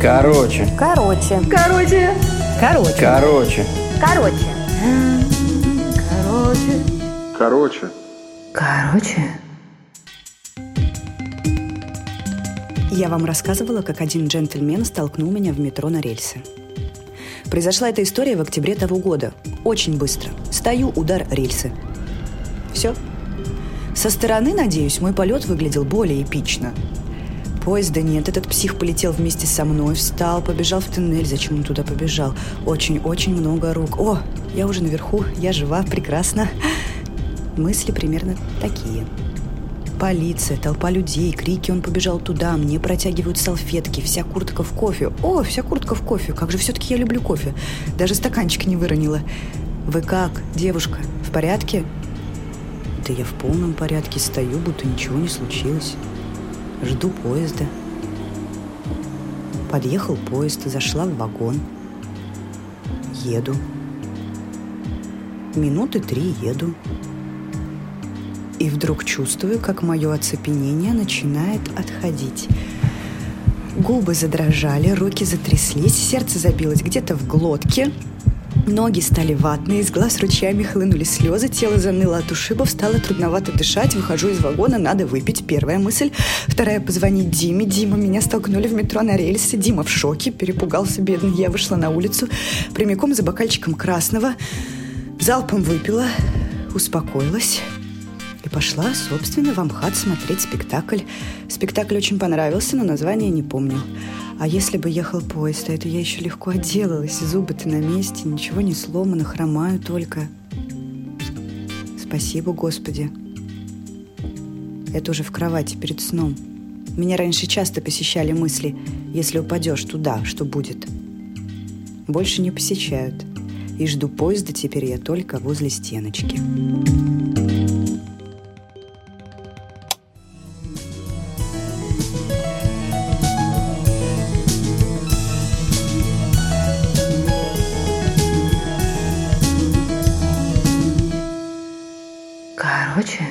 Короче. Короче. Короче. Короче. Короче. Короче. Короче. Короче. Короче. Я вам рассказывала, как один джентльмен столкнул меня в метро на рельсы. Произошла эта история в октябре того года. Очень быстро. Стою, удар рельсы. Все. Со стороны, надеюсь, мой полет выглядел более эпично. Поезда нет, этот псих полетел вместе со мной, встал, побежал в туннель. Зачем он туда побежал? Очень-очень много рук. О, я уже наверху, я жива, прекрасно. Мысли примерно такие. Полиция, толпа людей, крики, он побежал туда, мне протягивают салфетки, вся куртка в кофе. О, вся куртка в кофе, как же все-таки я люблю кофе. Даже стаканчик не выронила. Вы как, девушка, в порядке? Да я в полном порядке стою, будто ничего не случилось. Жду поезда. Подъехал поезд, зашла в вагон. Еду. Минуты три еду. И вдруг чувствую, как мое оцепенение начинает отходить. Губы задрожали, руки затряслись, сердце забилось где-то в глотке. Ноги стали ватные, из глаз ручьями хлынули слезы, тело заныло от ушибов, стало трудновато дышать, выхожу из вагона, надо выпить, первая мысль. Вторая – позвонить Диме. Дима, меня столкнули в метро на рельсы. Дима в шоке, перепугался бедный. Я вышла на улицу, прямиком за бокальчиком красного. Залпом выпила, успокоилась и пошла, собственно, в Амхат смотреть спектакль. Спектакль очень понравился, но название не помню. А если бы ехал поезд, а это я еще легко отделалась. Зубы-то на месте, ничего не сломано, хромаю только. Спасибо, Господи. Это уже в кровати перед сном. Меня раньше часто посещали мысли, если упадешь туда, что будет. Больше не посещают. И жду поезда теперь я только возле стеночки. Короче,